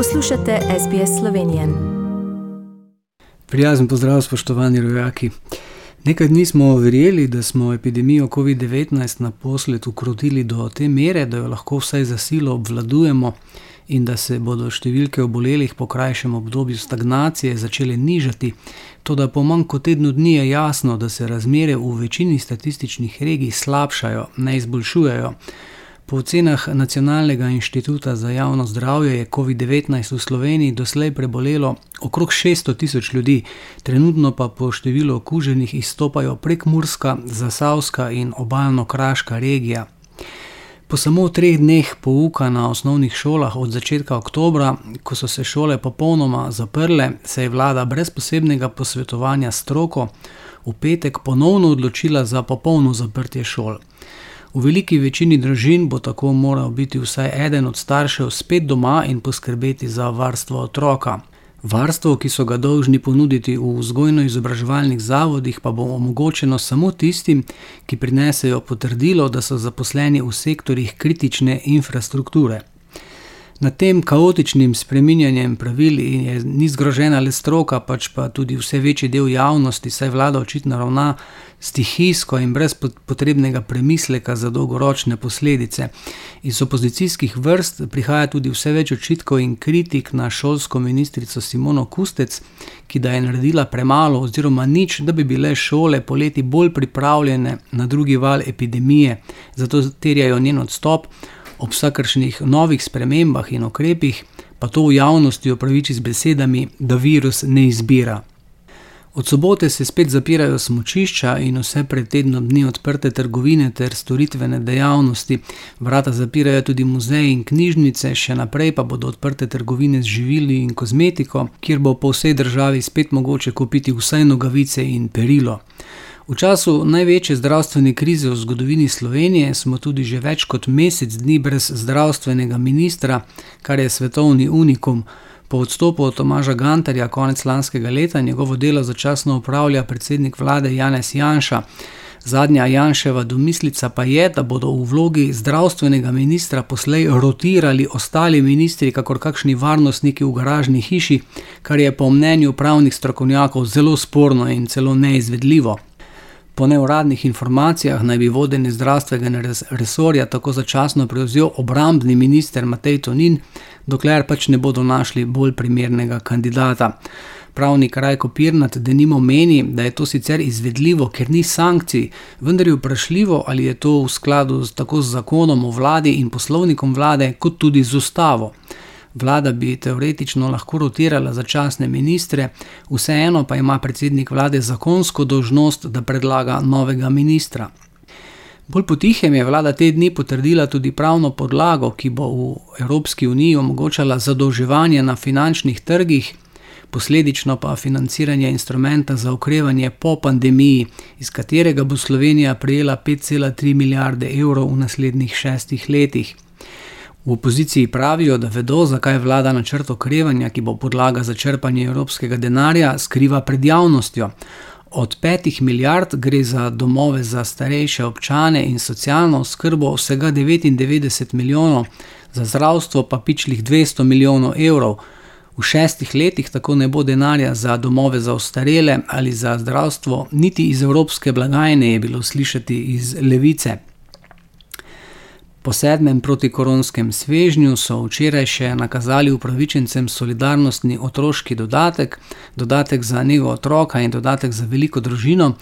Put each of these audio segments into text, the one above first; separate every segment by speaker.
Speaker 1: Poslušate SBS Slovenijo.
Speaker 2: Prijazen pozdrav, spoštovani rojaki. Nekaj dni smo verjeli, da smo epidemijo COVID-19 naposled ukrotili do te mere, da jo lahko vsaj za silo obvladujemo in da se bodo številke obolelih po krajšem obdobju stagnacije začele nižati. Toda po manj kot tednu dni je jasno, da se razmere v večini statističnih regij slabšajo, ne izboljšujejo. Po ocenah Nacionalnega inštituta za javno zdravje je COVID-19 v Sloveniji doslej prebolelo okrog 600 tisoč ljudi, trenutno pa po številu okuženih izstopajo prekmurska, zasavska in obaljno-kraška regija. Po samo treh dneh pouka na osnovnih šolah od začetka oktobra, ko so se šole popolnoma zaprle, se je vlada brez posebnega posvetovanja s stroko v petek ponovno odločila za popolno zaprtje šol. V veliki večini družin bo tako moral biti vsaj eden od staršev spet doma in poskrbeti za varstvo otroka. Varstvo, ki so ga dolžni ponuditi v vzgojno-izobraževalnih zavodih, pa bo omogočeno samo tistim, ki prinesejo potrdilo, da so zaposleni v sektorjih kritične infrastrukture. Nad tem kaotičnim spreminjanjem pravil je ni zgrožena le stroka, pač pa tudi vse večji del javnosti, saj vlada očitno ravna stihijsko in brez potrebnega premisleka za dolgoročne posledice. Iz opozicijskih vrst prihaja tudi vse več očitkov in kritik na šolsko ministrico Simono Kustec, ki da je naredila premalo oziroma nič, da bi bile šole poleti bolj pripravljene na drugi val epidemije, zato terjajo njen odstop ob vsakršnih novih spremembah in ukrepih, pa to v javnosti opraviči z besedami, da virus ne izbira. Od sobote se spet zapirajo smočišča in vse pred tednom dni odprte trgovine ter storitvene dejavnosti. Vrata zapirajo tudi muzeji in knjižnice, še naprej pa bodo odprte trgovine z živili in kozmetiko, kjer bo po vsej državi spet mogoče kupiti vsaj nogavice in perilo. V času največje zdravstvene krize v zgodovini Slovenije smo tudi že več kot mesec dni brez zdravstvenega ministra, kar je svetovni unikum. Po odstopu od Tomaža Gantarja konec lanskega leta njegovo delo začasno upravlja predsednik vlade Janez Janša. Zadnja Janševa domislica pa je, da bodo v vlogi zdravstvenega ministra poslej rotirali ostali ministri, kakor kakšni varnostniki v garažni hiši, kar je po mnenju pravnih strokovnjakov zelo sporno in celo neizvedljivo. Po neuradnih informacijah naj bi vodenje zdravstvenega resorja tako začasno prevzel obrambni minister Matej Tonin, dokler pač ne bodo našli bolj primernega kandidata. Pravnik Rajko Pirnat denimo meni, da je to sicer izvedljivo, ker ni sankcij, vendar je vprašljivo, ali je to v skladu z tako z zakonom o vladi in poslovnikom vlade, kot tudi z ustavo. Vlada bi teoretično lahko rotirala začasne ministre, vseeno pa ima predsednik vlade zakonsko dožnost, da predlaga novega ministra. Bolj potihem je vlada te dni potrdila tudi pravno podlago, ki bo v Evropski uniji omogočala zadolževanje na finančnih trgih, posledično pa financiranje instrumenta za okrevanje po pandemiji, iz katerega bo Slovenija prejela 5,3 milijarde evrov v naslednjih šestih letih. V opoziciji pravijo, da vedo, zakaj vlada načrt okrevanja, ki bo podlaga za črpanje evropskega denarja, skriva pred javnostjo. Od petih milijard gre za domove za starejše občane in socialno skrbo vsega 99 milijonov, za zdravstvo pa pičlih 200 milijonov evrov. V šestih letih tako ne bo denarja za domove za ostarele ali za zdravstvo, niti iz evropske blagajne je bilo slišati iz levice. Po sedmem protikoronskem svežnju so včeraj še nakazali upravičencem solidarnostni otroški dodatek, dodatek za nego otroka in dodatek za veliko družino,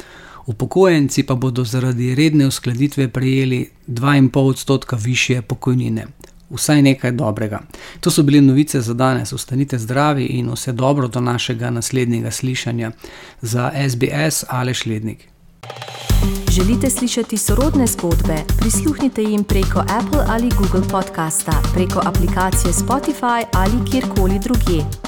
Speaker 2: upokojenci pa bodo zaradi redne uskladitve prejeli 2,5 odstotka više pokojnine. Vsaj nekaj dobrega. To so bile novice za danes. Ostanite zdravi in vse dobro do našega naslednjega slišanja. Za SBS ali Šlednik.
Speaker 1: Želite slišati sorodne zgodbe? Prisluhnite jim preko Apple ali Google podcasta, preko aplikacije Spotify ali kjerkoli drugje.